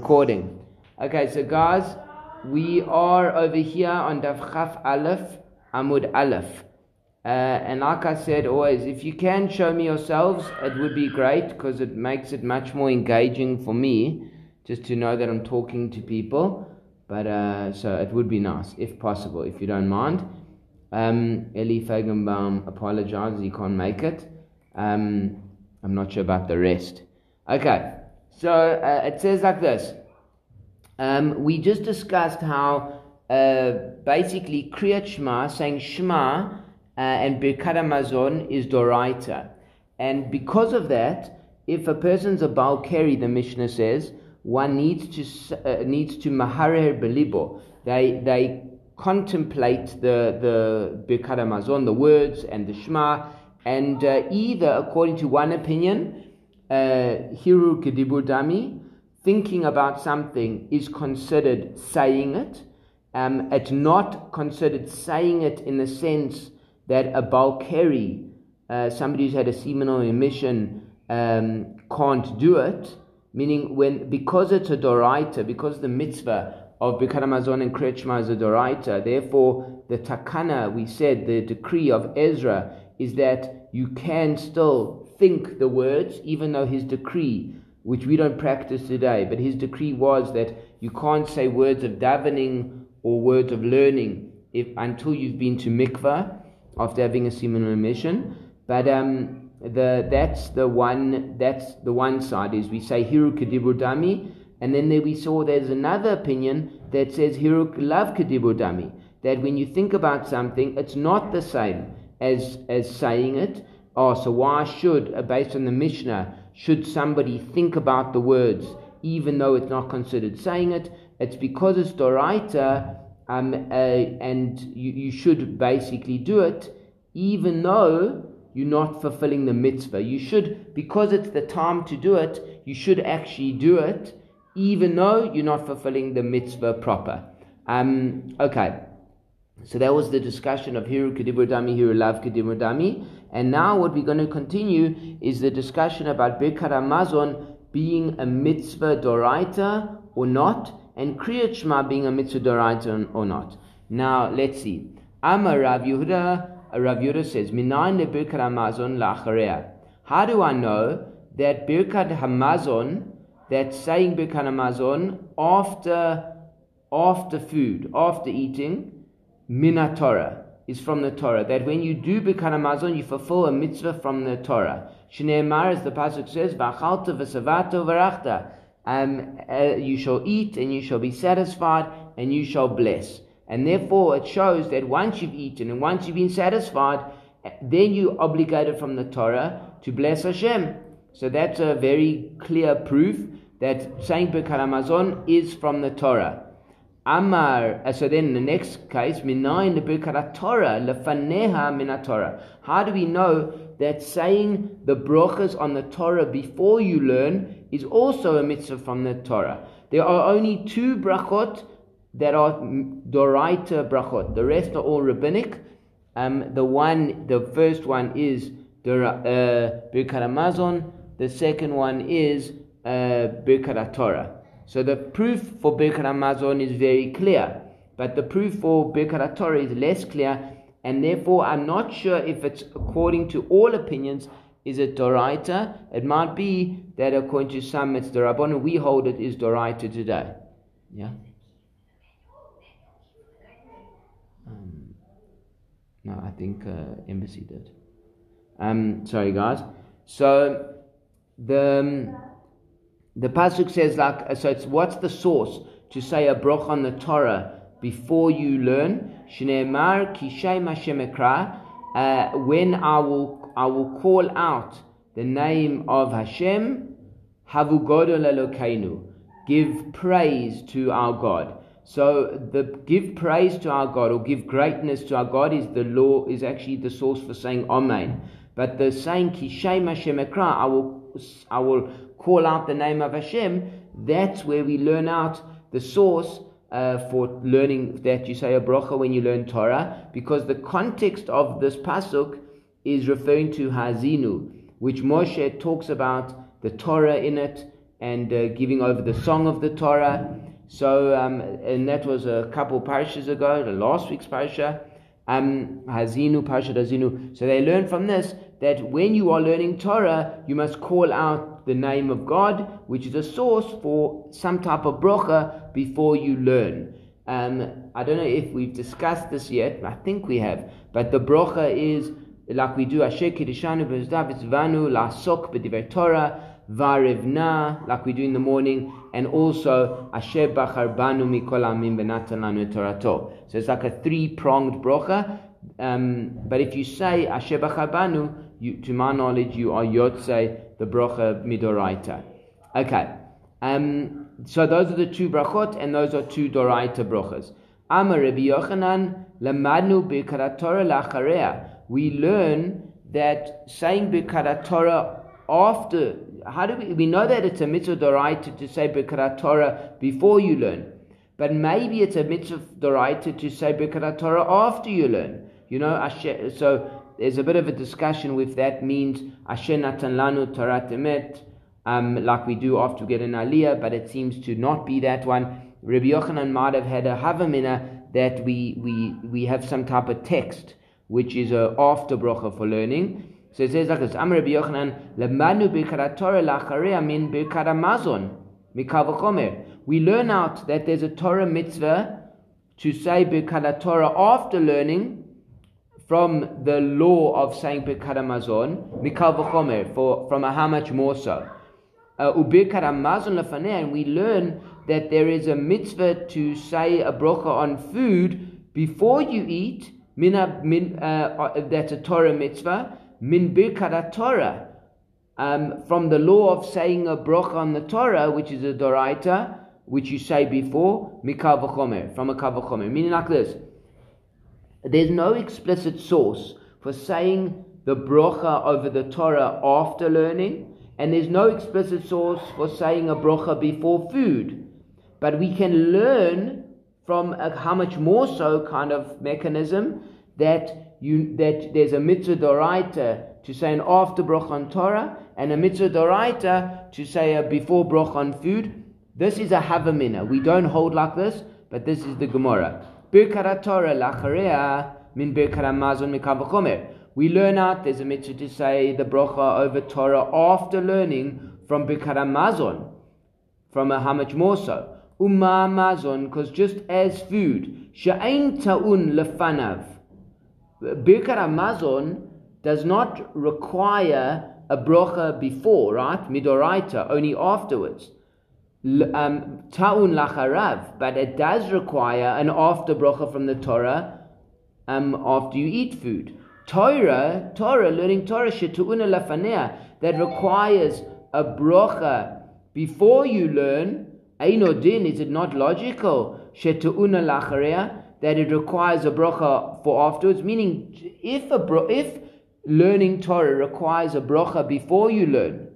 recording. Okay, so guys, we are over here on Daf Chaf Aleph, Amud Aleph. Uh, and like I said always, if you can show me yourselves, it would be great because it makes it much more engaging for me just to know that I'm talking to people. But uh, so it would be nice if possible, if you don't mind. Um, Eli Fagenbaum apologizes, he can't make it. Um, I'm not sure about the rest. Okay. So uh, it says like this. Um, we just discussed how uh, basically Kriyat Shema, saying Shema uh, and Birkat is Doraita. And because of that, if a person's a Balkari, the Mishnah says, one needs to uh, needs to maharer belibo. They they contemplate the the Birkat the words and the Shema, and uh, either according to one opinion hiru kedibur thinking about something is considered saying it. Um, it's not considered saying it in the sense that a balkari, uh, somebody who's had a seminal emission, um, can't do it. Meaning, when because it's a doraita, because the mitzvah of Birkat Hamazon and Krechma is a doraita, therefore the takana, we said, the decree of Ezra is that you can still think the words, even though his decree, which we don't practice today, but his decree was that you can't say words of davening or words of learning if until you've been to mikvah after having a seminal emission. But um, the that's the one that's the one side is we say hiru kedibur dami, and then there we saw there's another opinion that says hiru love kedibur dami. That when you think about something, it's not the same as as saying it, Oh, so why should, uh, based on the Mishnah, should somebody think about the words even though it's not considered saying it? It's because it's Doraita, um, uh, and you, you should basically do it even though you're not fulfilling the mitzvah. You should, because it's the time to do it, you should actually do it even though you're not fulfilling the mitzvah proper. Um, okay. So that was the discussion of Hiru Kedibur Dami, Hiru Lav Kedibur Dami. And now what we're going to continue is the discussion about Birkat Hamazon being a mitzvah doraita or not, and Kriyat Shema being a mitzvah doraita or not. Now let's see. Amar Rav Yehuda, Rav Yehuda says, Minayin Birkat Hamazon la'acharei. How do I know that Birkat Hamazon, that saying Birkat Hamazon after after food, after eating, Minatorah is from the Torah. That when you do Birkat Hamazon, you fulfill a mitzvah from the Torah. Shneimar, as the pasuk says, "V'achalta v'savato v'rachta." Um, uh, you shall eat and you shall be satisfied and you shall bless. And therefore, it shows that once you've eaten and once you've been satisfied, then you're obligated from the Torah to bless Hashem. So that's a very clear proof that saying Birkat is from the Torah. Amar, uh, so then in the next case, minayin lebirkat Torah, lefaneha min Torah. How do we know that saying the brachas on the Torah before you learn is also a mitzvah from the Torah? There are only two brachot that are doraita brachot. The rest are all rabbinic. Um, the one, the first one is uh, Birkat Hamazon. The second one is uh, Birkat Torah. So the proof for Birkat Hamazon is very clear, but the proof for Birkat Torah is less clear, and therefore I'm not sure if it's according to all opinions. Is it Doraita? It might be that according to some it's Dorabon. We hold it is Doraita today. Yeah. Um, no, I think uh, embassy did. Um, sorry, guys. So the. The pasuk says like so. It's what's the source to say a broch on the Torah before you learn? Shneimar kishay Hashem uh, When I will I will call out the name of Hashem, havu godol Give praise to our God. So the give praise to our God or give greatness to our God is the law is actually the source for saying Amen. But the saying Kishem Hashem I will I will call out the name of Hashem, that's where we learn out the source uh, for learning that you say a bracha when you learn Torah, because the context of this pasuk is referring to Hazinu, which Moshe talks about the Torah in it, and uh, giving over the song of the Torah. So, um, and that was a couple parashas ago, the last week's parasha, um, Hazinu, Parashat Hazinu. So they learn from this that when you are learning Torah, you must call out the name of God, which is a source for some type of bracha before you learn. Um, I don't know if we've discussed this yet. I think we have. But the bracha is like we do Asher Kiddishanu Vanu Lasok B'Diver Torah, Varevna, like we do in the morning, and also Asher Bachar Banu Mikol Amim Benatan Torato. So it's like a three-pronged bracha. Um, but if you say Asher Bachar Banu, you, to my knowledge, you are Yotze, the bracha Midoraita. Okay. Um, so those are the two brachot, and those are two Doraita brachas. Amar Rabbi Yochanan, Lamadnu Torah Lacharea we learn that saying Birkat Torah after, how do we, we know that it's a mitzvah doraita to say Birkat Torah before you learn, but maybe it's a mitzvah doraita to say Birkat Torah after you learn. You know, so there's a bit of a discussion with that means Asher Natan Lanu Torah Emet, um, like we do after we get an aliyah, but it seems to not be that one. Rabbi Yochanan might have had a havamina that we, we, we have some type of text which is a after bracha for learning. So it says like this: Amr Rabbi Yochanan, lemanu birkat Torah lacharei min birkat Hamazon mikavachomer. We learn out that there's a Torah mitzvah to say birkat Torah after learning from the law of saying birkat Hamazon mikavachomer for from a how much more so. Uh, ubirkat and we learn that there is a mitzvah to say a brocha on food before you eat min, uh, uh, that's a Torah mitzvah, min Torah, um, from the law of saying a brocha on the Torah, which is a doraita, which you say before, mikal v'chomer, from a kav meaning like this. There's no explicit source for saying the brocha over the Torah after learning, and there's no explicit source for saying a brocha before food. But we can learn from a how much more so kind of mechanism that you that there's a mitzvah doraita to say an after broch on Torah and a mitzvah doraita to say a before broch on food. This is a havamina. We don't hold like this, but this is the Gemara. Min. We learn out there's a mitzvah to say the brocha over Torah after learning from birkat Hamazon, from a how much more so. Mazon, because just as food, she'ain ta'un lefanav, Birkat Hamazon does not require a brocha before, right? Midoraita, only afterwards. Um, ta'un lacharav, but it does require an after brocha from the Torah um, after you eat food. Torah, Torah, learning Torah, shetu'una lafanea, that requires a brocha before you learn. Einodin, is it not logical? Shetu'una lacharea, that it requires a bracha for afterwards. Meaning, if a bro- if learning Torah requires a bracha before you learn,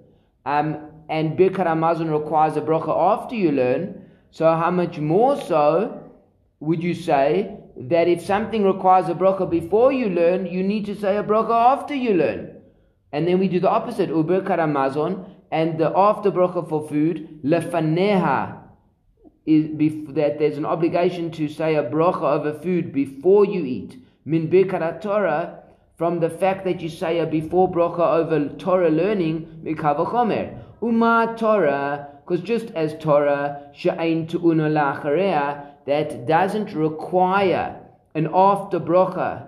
um, and Birkat Hamazon requires a bracha after you learn, so how much more so would you say that if something requires a bracha before you learn, you need to say a bracha after you learn? And then we do the opposite, Birkat Hamazon, and the after bracha for food, lefaneha is that there's an obligation to say a bracha over food before you eat. Min birkat Torah, from the fact that you say a before bracha over Torah learning, mikavachomer. Uma Torah, because just as Torah, she'ain tu'una la'acharea, that doesn't require an after bracha.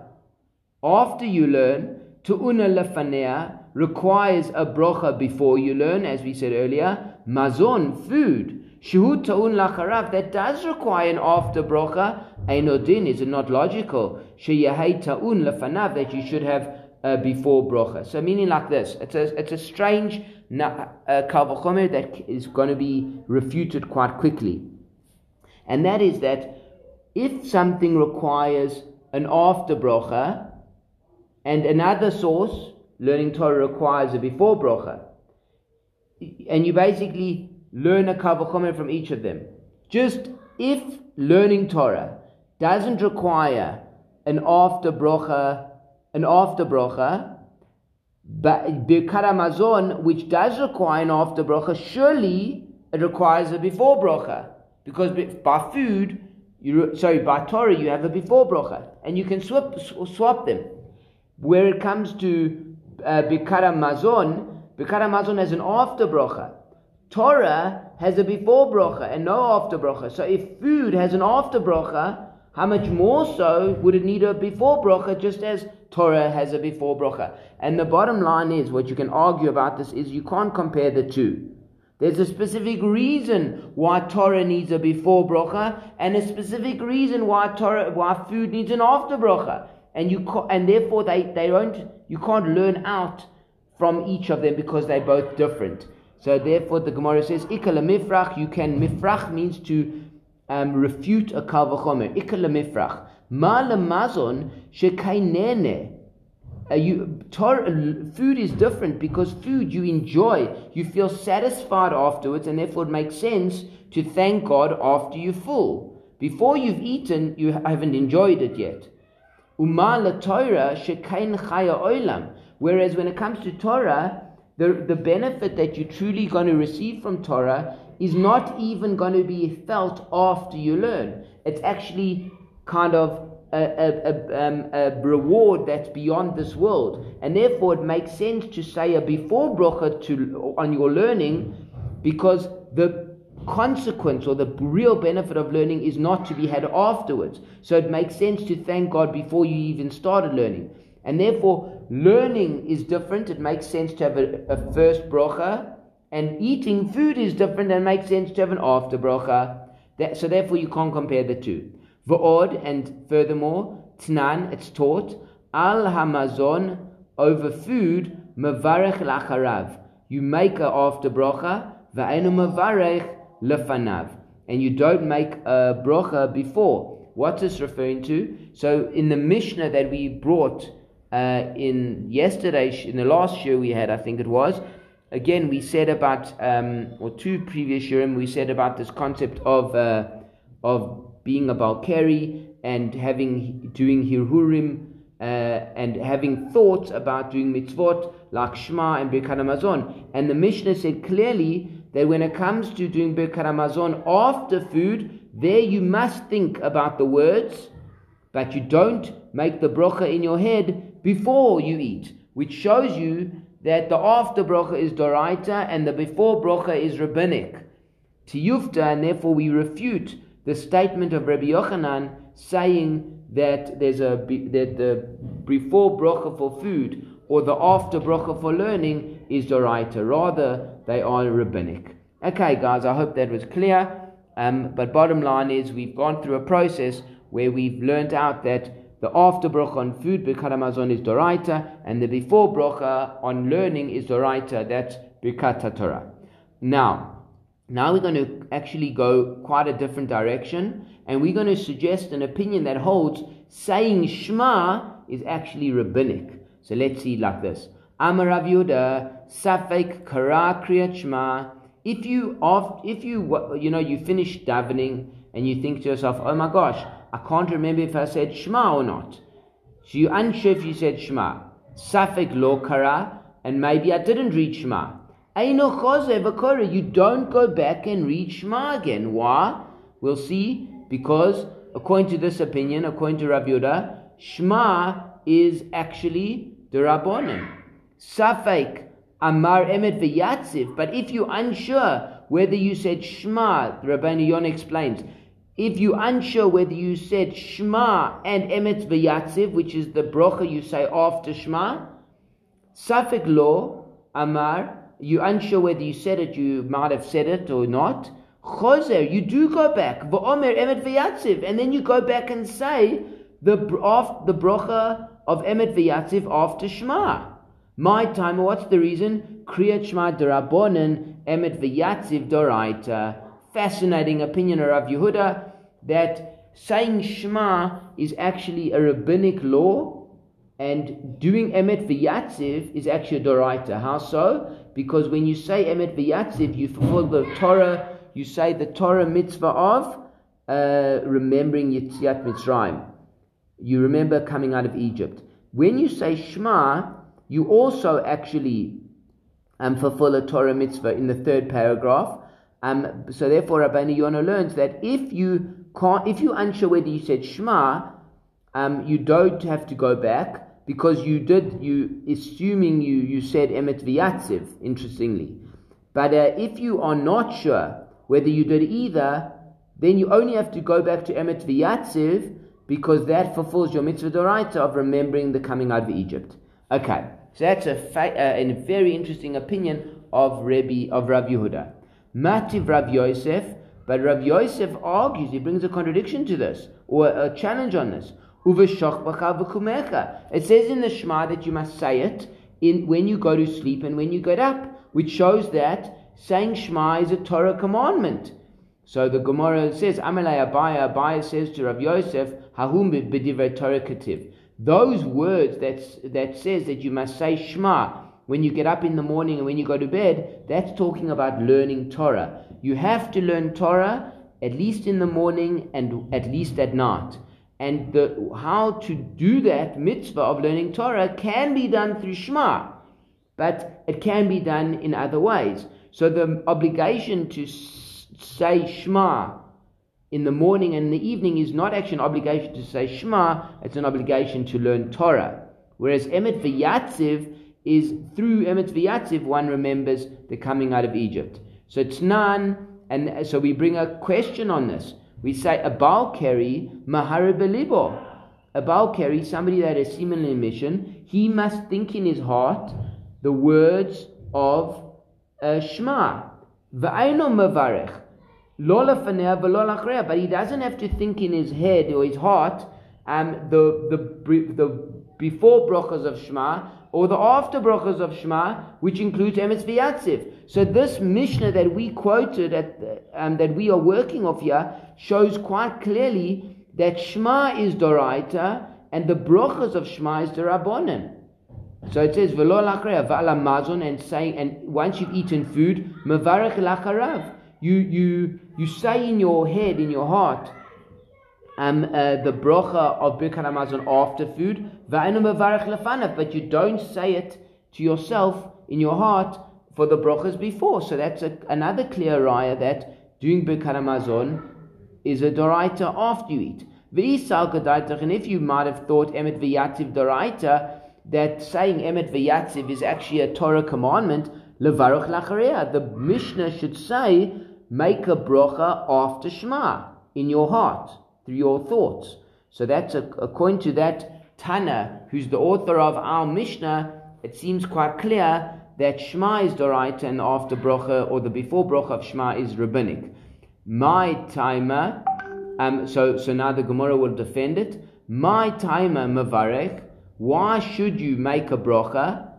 After you learn, tu'una lefanea, requires a bracha before you learn, as we said earlier. Mazon, food. Shuhu ta'un lacharav, that does require an after brocha. Einodin, is it not logical? Sheyahei ta'un lefanav, that you should have uh, before brocha. So meaning like this, it's a, it's a strange Uh, kalvachomer that is going to be refuted quite quickly. And that is that if something requires an after brocha, and another source, learning Torah requires a before brocha, and you basically learn a kavachomer from each of them. Just if learning Torah doesn't require an after brocha, an after brocha, Birkat Hamazon, which does require an after brocha, surely it requires a before bracha. Because by food, you, sorry, by Torah, you have a before bracha. And you can swap, swap them. Where it comes to uh, Mazon has an after bracha. Torah has a before bracha and no after bracha. So if food has an after bracha, how much more so would it need a before bracha just as Torah has a before bracha? And the bottom line is, what you can argue about this is you can't compare the two. There's a specific reason why Torah needs a before bracha, and a specific reason why Torah, why food needs an after bracha, and you and therefore they, they don't you can't learn out from each of them because they're both different. So therefore, the Gemara says, "Ikala mifrach." You can mifrach means to um, refute a kal. Ikala mifrach. Ma lemazon shekainene. Uh, you, tor, food is different because food you enjoy, you feel satisfied afterwards, and therefore it makes sense to thank God after you're full. Before you've eaten, you haven't enjoyed it yet. Umala Torah shekain chaya olam. Whereas when it comes to Torah, the, the benefit that you're truly going to receive from Torah is not even going to be felt after you learn. It's actually kind of a, a, a, um, a, reward that's beyond this world. And therefore, it makes sense to say a before bracha to, on your learning because the consequence or the real benefit of learning is not to be had afterwards. So it makes sense to thank God before you even started learning. And therefore, learning is different. It makes sense to have a, first bracha. And eating food is different and makes sense to have an after bracha. That, so therefore, you can't compare the two. V'od, and furthermore, tnan, it's taught, al hamazon, over food, mavarech lacharav. You make a after bracha, v'enu mavarech lefanav. And you don't make a bracha before. What's this referring to? So in the Mishnah that we brought uh, in yesterday, in the last year we had, I think it was, again we said about, um, or two previous year, we said about this concept of, uh, of being a Balkari and having doing Hirhurim uh, and having thoughts about doing mitzvot like Shema and Birkat Hamazon. And the Mishnah said clearly that when it comes to doing Birkat Hamazon after food, there you must think about the words, but you don't make the brocha in your head before you eat, which shows you that the after brocha is doraita and the before brocha is rabbinic. Tiyufta, and therefore we refute the statement of Rabbi Yochanan saying that there's a that the before bracha for food or the after bracha for learning is doraita. Rather, they are rabbinic. Okay, guys, I hope that was clear. Um, but bottom line is, we've gone through a process where we've learned out that the after bracha on food, Birkat Hamazon, is doraita, and the before bracha on learning is doraita. That's Birkat Torah. Now, now we're going to actually go quite a different direction, and we're going to suggest an opinion that holds saying Shema is actually rabbinic. So let's see like this. Amar Rav Yehuda, Safek Kara Kriyat Shema. If you, if you, you know, you finish davening and you think to yourself, oh my gosh, I can't remember if I said Shema or not. So you're unsure if you said Shema. Safek Lo Kara, and maybe I didn't read Shema. You don't go back and read Shema again. Why? We'll see. Because according to this opinion, according to Rabbi Yehuda, Shema is actually the Rabbonim. Safek Amar Emet v'Yatziv. But if you're unsure whether you said Shema, Rabbi Yon explains, if you're unsure whether you said Shema and Emet v'Yatziv, which is the brocha you say after Shema, Safek Lo Amar you're unsure whether you said it, you might have said it or not. Choser, you do go back. V'omer emet v'yatziv. And then you go back and say the, the brocha of emet v'yatziv after Shema. My time, what's the reason? Kriyat Shema derabonen emet v'yatziv doraita. Fascinating opinion of Yehuda that saying Shema is actually a rabbinic law and doing emet v'yatziv is actually a doraita. How so? Because when you say Emet V'yatziv, you fulfill the Torah, you say the Torah mitzvah of uh, remembering Yitziat Mitzrayim. You remember coming out of Egypt. When you say Shema, you also actually um, fulfill a Torah mitzvah in the third paragraph. Um, so therefore, Rabbeinu Yonah learns that if you can't, if you're unsure whether you said Shema, um, you don't have to go back because you did, you assuming you, you said Emet V'yatziv, interestingly. But uh, if you are not sure whether you did either, then you only have to go back to Emet V'yatziv because that fulfills your mitzvah doraita of remembering the coming out of Egypt. Okay, so that's a, fa- uh, a very interesting opinion of Rabbi of Rav Yehuda. Mativ Rav Yosef, but Rav Yosef argues, he brings a contradiction to this, or a challenge on this. It says in the Shema that you must say it in when you go to sleep and when you get up, which shows that saying Shema is a Torah commandment. So the Gemara says, Amalei Abaye, Abaye says to Rav Yosef, Hahum b'divrei Torah kativ. Those words that, that says that you must say Shema when you get up in the morning and when you go to bed, that's talking about learning Torah. You have to learn Torah at least in the morning and at least at night. And the, how to do that mitzvah of learning Torah can be done through Shema, but it can be done in other ways. So the obligation to say Shema in the morning and in the evening is not actually an obligation to say Shema, it's an obligation to learn Torah. Whereas Emet V'yatziv is through Emet V'yatziv one remembers the coming out of Egypt. So it's none, and so we bring a question on this. We say a Balkari Maharibalibo. A Balkari, somebody that is seemingly mission, he must think in his heart the words of uh, Shema. V'aino mavarech. But he doesn't have to think in his head or his heart um, the, the, the before brachas of Shema or the after brachas of Shema, which includes Emes V'yatziv. So this Mishnah that we quoted at um, that we are working off here shows quite clearly that Shema is Doraita and the brachas of Shema is Dorabonin. So it says V'lo lachreya mazon and saying and once you've eaten food, mevarech lacharav. You you you say in your head, in your heart, um, uh, the bracha of Birkat Hamazon after food, but you don't say it to yourself in your heart for the brachas before. So that's a, another clear raya that doing Birkat Hamazon is a doraita after you eat. And if you might have thought emet v'yatziv doraita, that saying emet v'yatziv is actually a Torah commandment, levaruch. The Mishnah should say, make a bracha after Shema in your heart through your thoughts. So that's a, according to that Tana, who's the author of our Mishnah. It seems quite clear that Shema is Doraita and after bracha or the before bracha of Shema is rabbinic. My timer, um, so so now the Gemara will defend it. My timer mavarech. Why should you make a bracha?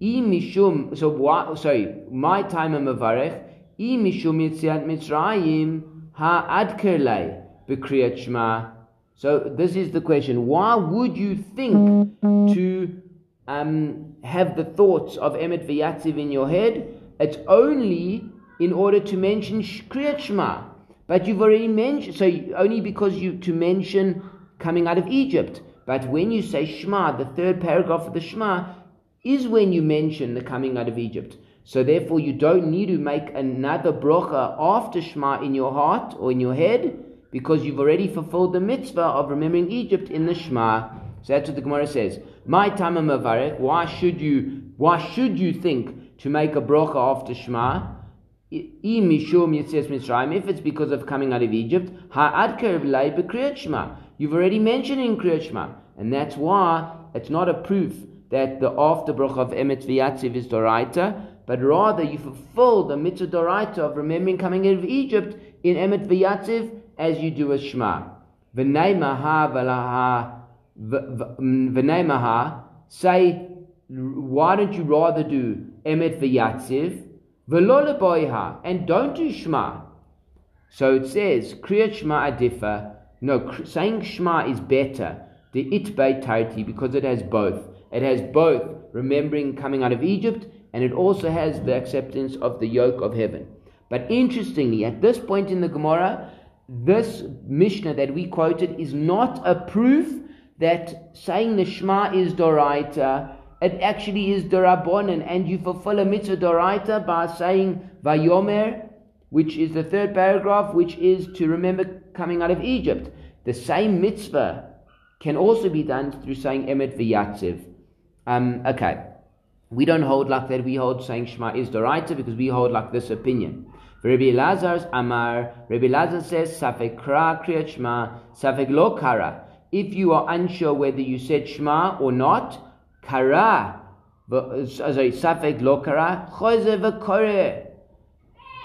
I mishum. So why? Sorry, my timer mavarech. I mishum yitziat mitzrayim ha adkerlei shema. So this is the question: Why would you think to um, have the thoughts of Emet V'Yatziv in your head? It's only in order to mention Kriyat Shema. But you've already mentioned, so only because you to mention coming out of Egypt. But when you say Shema, the third paragraph of the Shema is when you mention the coming out of Egypt. So therefore, you don't need to make another bracha after Shema in your heart or in your head, because you've already fulfilled the mitzvah of remembering Egypt in the Shema. So that's what the Gemara says. My tama mavarech. Why should you? Why should you think to make a bracha after Shema? If it's because of coming out of Egypt, You've already mentioned in Kriyat Shema, and that's why it's not a proof that the after bracha of Emet V'Yatziv is Doraita, but rather you fulfill the mitzvah Doraita of remembering coming out of Egypt in Emet V'Yatziv as you do a Shema. V'neimaha mm, v'neimaha, say, why don't you rather do Emet V'Yatziv V'lo and don't do Shema. So it says, Kriyat Shema Adifa. No, saying Shema is better. The Itbei Tarti, because it has both. It has both remembering coming out of Egypt, and it also has the acceptance of the yoke of heaven. But interestingly, at this point in the Gemara, this Mishnah that we quoted is not a proof that saying the Shema is Doraita it actually is Dorabonin, and you fulfill a mitzvah Doraita by saying Vayomer which is the third paragraph, which is to remember coming out of Egypt. The same mitzvah can also be done through saying Emet V'Yatziv. Um, okay. We don't hold like that. We hold saying Shema is Doraita because we hold like this opinion. Rabbi Lazar's Amar, Rabbi Lazar says, Safek Kra Kriyat Shema, Safek Lo Kara. If you are unsure whether you said Shema or not, Kara, sorry, Safek Lo Kara, Choze V'Kore.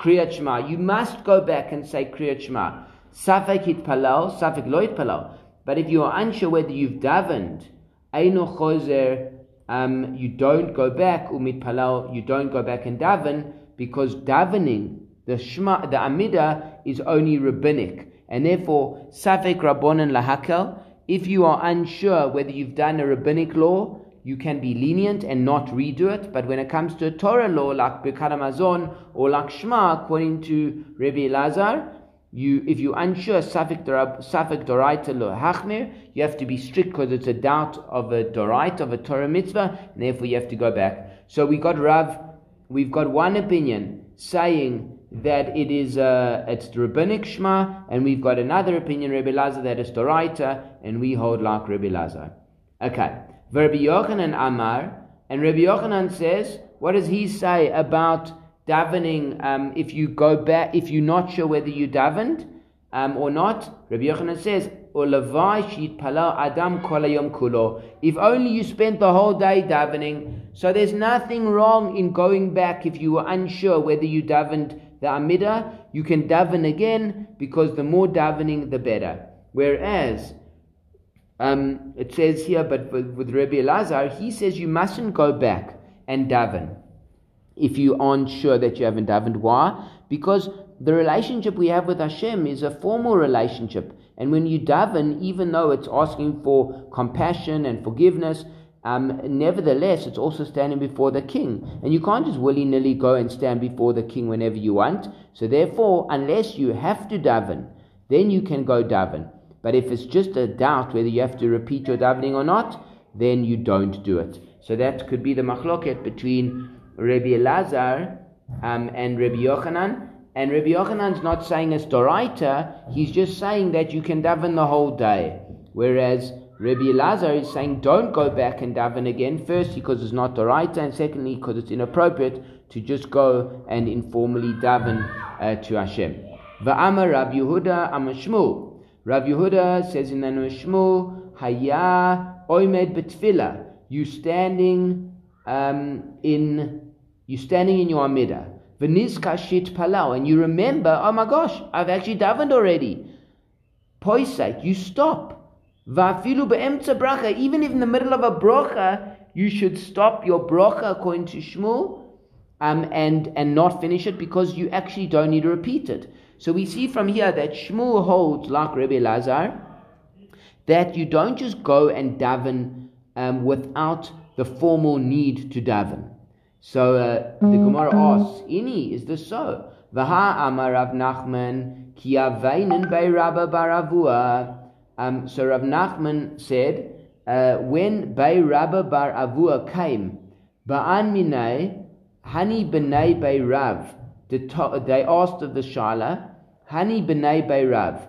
Kriyat Shema. You must go back and say Kriyat Shema. Safek Hitpalal, Safek Lo Hitpalal. But if you are unsure whether you've davened, Eino Chozer, um, you don't go back, Umit Palal, you don't go back and daven, because davening, the Shema, the Amida, is only rabbinic. And therefore, Safek Rabbonan Lahakel, if you are unsure whether you've done a rabbinic law, you can be lenient and not redo it. But when it comes to a Torah law like Birkat or like Shema, according to Rabbi Lazar, you, if you're unsure, Safek Doraita lo Hachmir, you have to be strict because it's a doubt of a Doraita, of a Torah mitzvah, and therefore you have to go back. So we got Rav, we've got one opinion saying that it is uh, it's the rabbinic Shema, and we've got another opinion, Rabbi Lazar, that is Doraita, and we hold like Rabbi Lazar. Okay. Rabbi Yochanan Amar, and Rabbi Yochanan says, what does he say about davening um, if you go back, if you're not sure whether you davened um, or not? Rabbi Yochanan says, adam kulo. If only you spent the whole day davening, so there's nothing wrong in going back if you were unsure whether you davened the Amida, you can daven again because the more davening, the better. Whereas um, it says here, but with, with Rabbi Elazar, he says you mustn't go back and daven if you aren't sure that you haven't davened. Why? Because the relationship we have with Hashem is a formal relationship. And when you daven, even though it's asking for compassion and forgiveness, um, nevertheless, it's also standing before the king. And you can't just willy nilly go and stand before the king whenever you want. So, therefore, unless you have to daven, then you can go daven. But if it's just a doubt whether you have to repeat your davening or not, then you don't do it. So that could be the machloket between Rabbi Elazar um, and Rabbi Yochanan. And Rabbi Yochanan's not saying it's Doraita, he's just saying that you can daven the whole day. Whereas Rabbi Elazar is saying don't go back and daven again, first because it's not Doraita, and secondly because it's inappropriate to just go and informally daven uh, to Hashem. Va'amar Rabbi Yehuda Amashmu. Rav Yehuda says in the Shmuel, Haya oimed betfila. You standing um, in you standing in your amida. V'nizka shit palau, and you remember, oh my gosh, I've actually davened already. Poisek, you stop. Va'afilu be'emtza bracha, even if in the middle of a bracha, you should stop your bracha according to Shmuel. Um, and, and not finish it because you actually don't need to repeat it. So we see from here that Shmuel holds, like Rabbi Lazar, that you don't just go and daven um, without the formal need to daven. So uh, the Gemara asks, Ini, is this so? Vaha amar Rav Nachman ki aveinen bei Baravua. Um, so Rav Nachman said, uh, when Bei Rabba Bar Avua came, Ba'an minay, Hani b'nei Bei Rav, they asked of the Shala, Hani b'nei Beirav,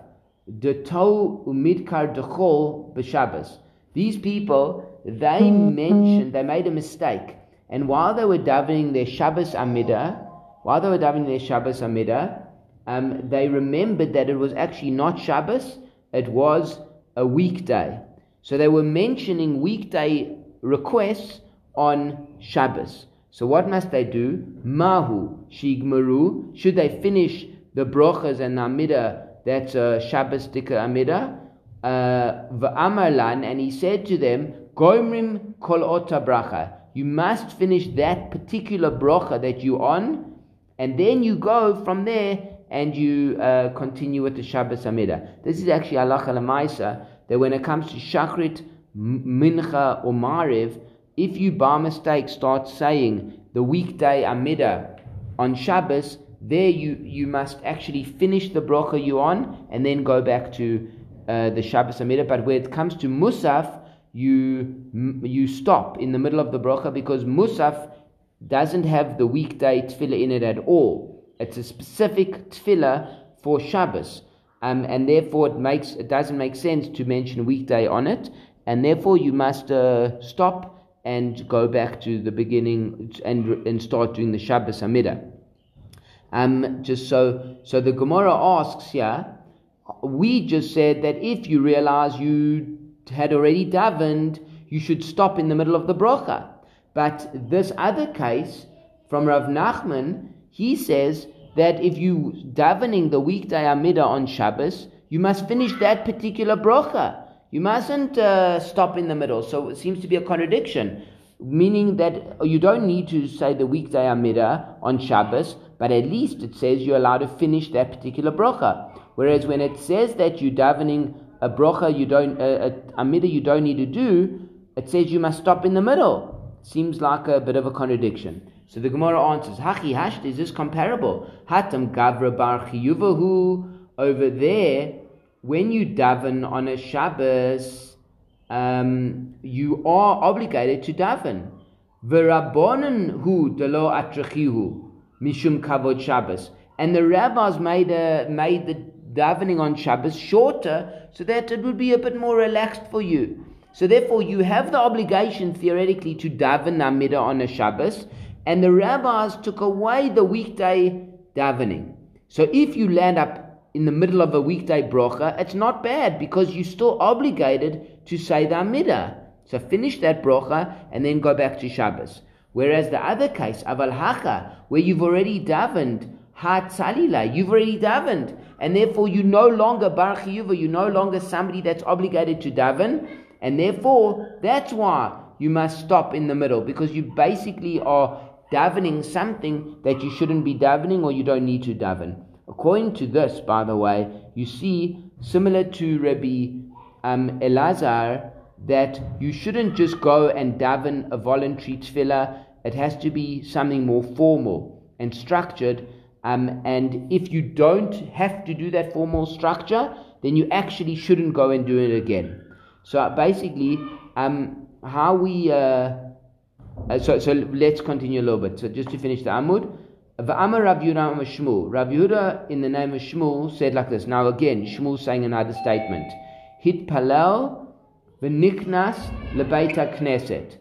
de to umidkar dechol b'Shabbos. These people, they mentioned, they made a mistake. And while they were davening their Shabbos Amida, while they were davening their Shabbos Amida, um, they remembered that it was actually not Shabbos, it was a weekday. So they were mentioning weekday requests on Shabbos. So what must they do? Mahu, shigmaru, should they finish the brochas and amida, that's uh, Shabbos Dika amida, uh, and he said to them, Goimrim kol ota bracha. You must finish that particular brocha that you're on, and then you go from there and you uh, continue with the Shabbos Amida. This is actually halacha lemaisa that when it comes to shachrit, mincha, or mariv, if you by mistake start saying the weekday Amida on Shabbos, there you, you must actually finish the bracha you on and then go back to uh, the Shabbos Amida. But when it comes to Musaf, you, you stop in the middle of the bracha because Musaf doesn't have the weekday tefillah in it at all. It's a specific tefillah for Shabbos. Um, and therefore it makes it doesn't make sense to mention weekday on it, and therefore you must uh, stop and go back to the beginning and and start doing the Shabbos Amidah. Um, just so so the Gemara asks here, we just said that if you realize you had already davened, you should stop in the middle of the bracha. But this other case from Rav Nachman, he says that if you davening the weekday Amida on Shabbos, you must finish that particular bracha. You mustn't uh, stop in the middle. So it seems to be a contradiction, meaning that you don't need to say the weekday Amida on Shabbos, but at least it says you're allowed to finish that particular bracha. Whereas when it says that you're davening a bracha you don't, a, a Amida you don't need to do, it says you must stop in the middle. Seems like a bit of a contradiction. So the Gemara answers, Hachi hasht, is this comparable? Hatam gavra bar chiyuvahu, over there, when you daven on a Shabbos, um, you are obligated to daven. V'rabbonon hu delo atrachihu, mishum kavod Shabbos. And the rabbis made, a, made the davening on Shabbos shorter so that it would be a bit more relaxed for you. So therefore, you have the obligation theoretically to daven Namidah on a Shabbos, and the rabbis took away the weekday davening. So if you land up in the middle of a weekday brocha, it's not bad because you're still obligated to say the Amidah. So finish that brocha and then go back to Shabbos. Whereas the other case, Aval Hacha, where you've already davened, Ha Tzalila, you've already davened, and therefore you no longer Bar Chiyuva, you're no longer somebody that's obligated to daven, and therefore, that's why you must stop in the middle because you basically are davening something that you shouldn't be davening or you don't need to daven. According to this, by the way, you see, similar to Rabbi um, Elazar, that you shouldn't just go and daven a voluntary tefillah. It has to be something more formal and structured. Um, and if you don't have to do that formal structure, then you actually shouldn't go and do it again. So basically, um, how we uh, uh, so so let's continue a little bit. So just to finish the Amud. V'amar Rav Yehuda Shmuel. Rav Yehuda, in the name of Shmuel, said like this. Now again, Shmuel saying another statement. Hit palel v'niknas lebeita knesset.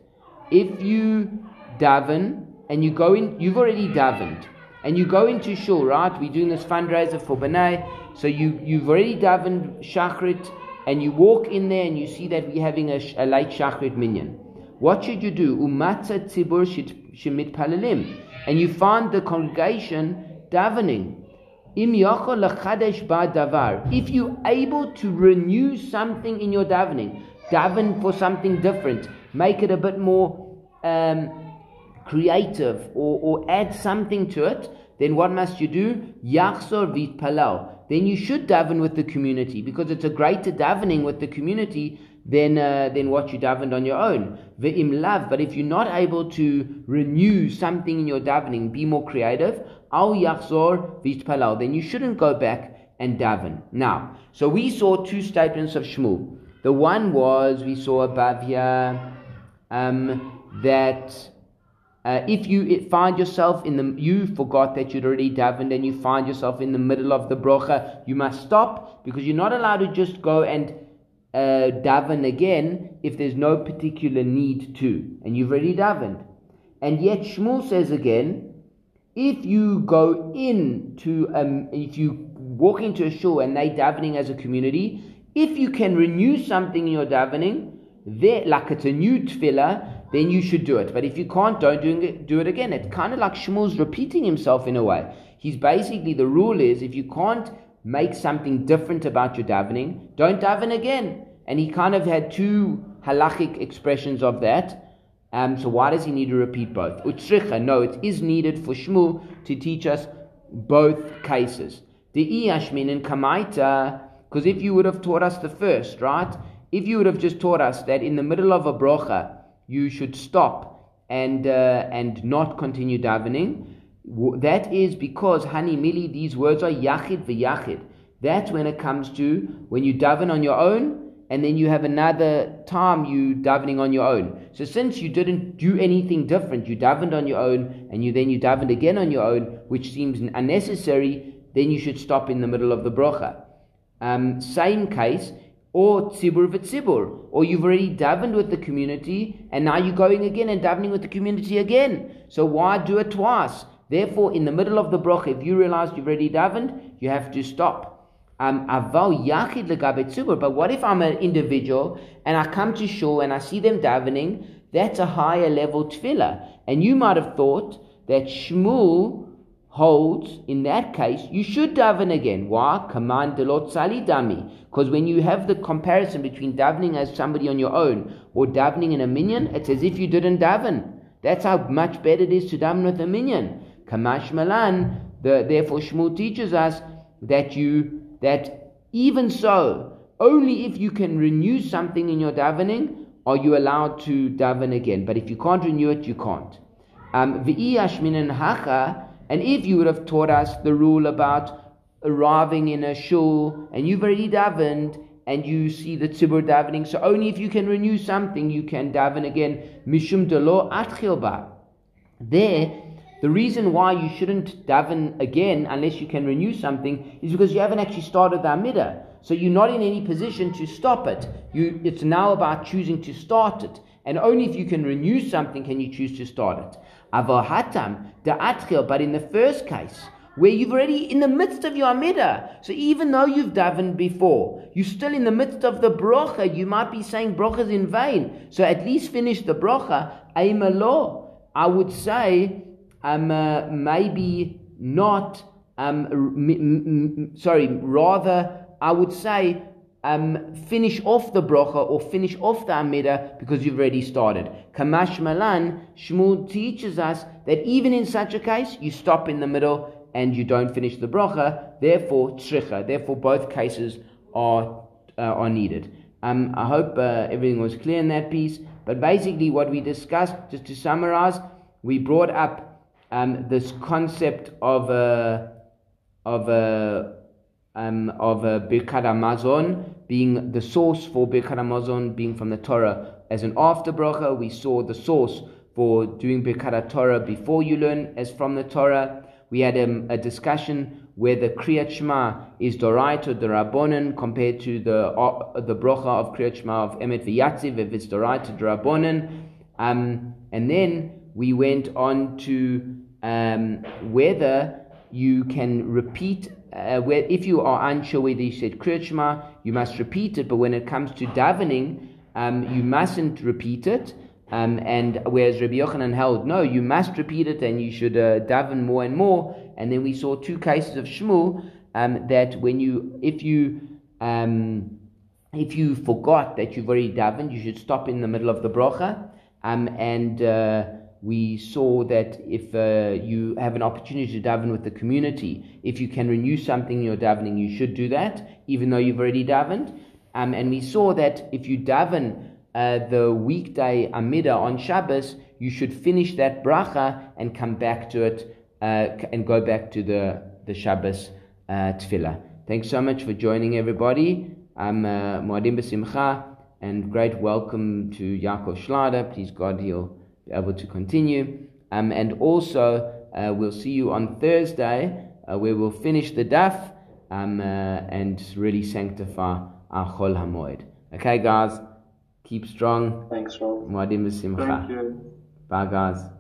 If you daven and you go in, you've already davened, and you go into shul, right? We're doing this fundraiser for B'nai, so you you've already davened shachrit and you walk in there and you see that we're having a, a late shachrit minyan. What should you do? Umatza tzibur shemit. And you find the congregation davening. Im davar. If you're able to renew something in your davening, daven for something different, make it a bit more um, creative, or, or add something to it, then what must you do? Yachzor vit palal then you should daven with the community because it's a greater davening with the community than, uh, what you davened on your own. Ve'im lav, but if you're not able to renew something in your davening, be more creative, al yachzor v'itpalal, then you shouldn't go back and daven. Now, so we saw two statements of Shmuel. The one was, we saw above here, um, that uh, if you find yourself in the, you forgot that you'd already davened and you find yourself in the middle of the brocha, you must stop because you're not allowed to just go and uh, daven again if there's no particular need to, and you've already davened. And yet Shmuel says again, if you go into, um, if you walk into a shul and they davening as a community, if you can renew something in your davening, there, like it's a new tefillah, then you should do it. But if you can't, don't do it, do it again. It's kind of like Shmuel's repeating himself in a way. He's basically, the rule is if you can't make something different about your davening, don't daven again. And he kind of had two halachic expressions of that. Um, so why does he need to repeat both? Utsricha, no, it is needed for Shmuel to teach us both cases. The iyashmin and kamaita, because if you would have taught us the first, right? If you would have just taught us that in the middle of a brocha, you should stop and uh, and not continue davening. That is because honey mili these words are yachid v'yachid. That's when it comes to when you daven on your own and then you have another time you davening on your own. So since you didn't do anything different, you davened on your own, and you then you davened again on your own, which seems unnecessary, then you should stop in the middle of the brocha. Um, same case, or tzibur v'tzibur, or you've already davened with the community, and now you're going again and davening with the community again. So why do it twice? Therefore, in the middle of the brocha, if you realize you've already davened, you have to stop. Um, but what if I'm an individual and I come to shul and I see them davening? That's a higher level tefillah. And you might have thought that Shmuel holds, in that case, you should daven again. Why? Command delot sali dami. Because when you have the comparison between davening as somebody on your own or davening in a minyan, it's as if you didn't daven. That's how much better it is to daven with a minyan. Kamashma lan. The, therefore, Shmuel teaches us that you that even so, only if you can renew something in your davening are you allowed to daven again. But if you can't renew it, you can't. Um, and if you would have taught us the rule about arriving in a shul and you've already davened and you see the tzibur davening, so only if you can renew something you can daven again. Mishum delo atchilba. There, the reason why you shouldn't daven again unless you can renew something is because you haven't actually started the Amidah. So you're not in any position to stop it. You, it's now about choosing to start it. And only if you can renew something can you choose to start it. Avahatam, the but in the first case, where you've already in the midst of your Amidah. So even though you've davened before, you're still in the midst of the brocha. You might be saying brochas in vain. So at least finish the brocha. Aimalo. I would say um, uh, maybe not, um, m- m- sorry, rather, I would say um, finish off the brocha or finish off the Amida because you've already started. Kamashma Lan, Shmuel teaches us that even in such a case, you stop in the middle and you don't finish the brocha, therefore, tricha, therefore, both cases are, uh, are needed. Um, I hope uh, everything was clear in that piece. But basically, what we discussed, just to summarize, we brought up um, this concept of a of a um, of a Birkat Hamazon being the source for Birkat Hamazon being from the Torah as an after bracha. We saw the source for doing Birkat Torah before you learn as from the Torah. We had um, a discussion where the Kriyat Shema is Doraita, the compared to the uh, the bracha of Kriyat Shema of Emet V'Yatziv, if it's Doraita, the Um, and then we went on to um, whether you can repeat, uh, where, if you are unsure whether you said Kriyat Shema, you must repeat it, but when it comes to davening, um, you mustn't repeat it. Um, and whereas Rabbi Yochanan held, no, you must repeat it and you should uh, daven more and more. And then we saw two cases of Shmuel um, that when you, if you, um, if you forgot that you've already davened, you should stop in the middle of the bracha. Um, and uh, we saw that if uh, you have an opportunity to daven with the community, if you can renew something in your davening, you should do that, even though you've already davened. Um, and we saw that if you daven uh, the weekday Amida on Shabbos, you should finish that bracha and come back to it uh, and go back to the, the Shabbos uh, tefillah. Thanks so much for joining everybody. I'm uh, Moadim B'Simcha and great welcome to Yaakov Schlader. Please God he'll be able to continue. Um, and also, uh, we'll see you on Thursday, uh, where we'll finish the daf um, uh, and really sanctify our Chol HaMoed. Okay, guys, keep strong. Thanks, Rob. Thank you. Bye, guys.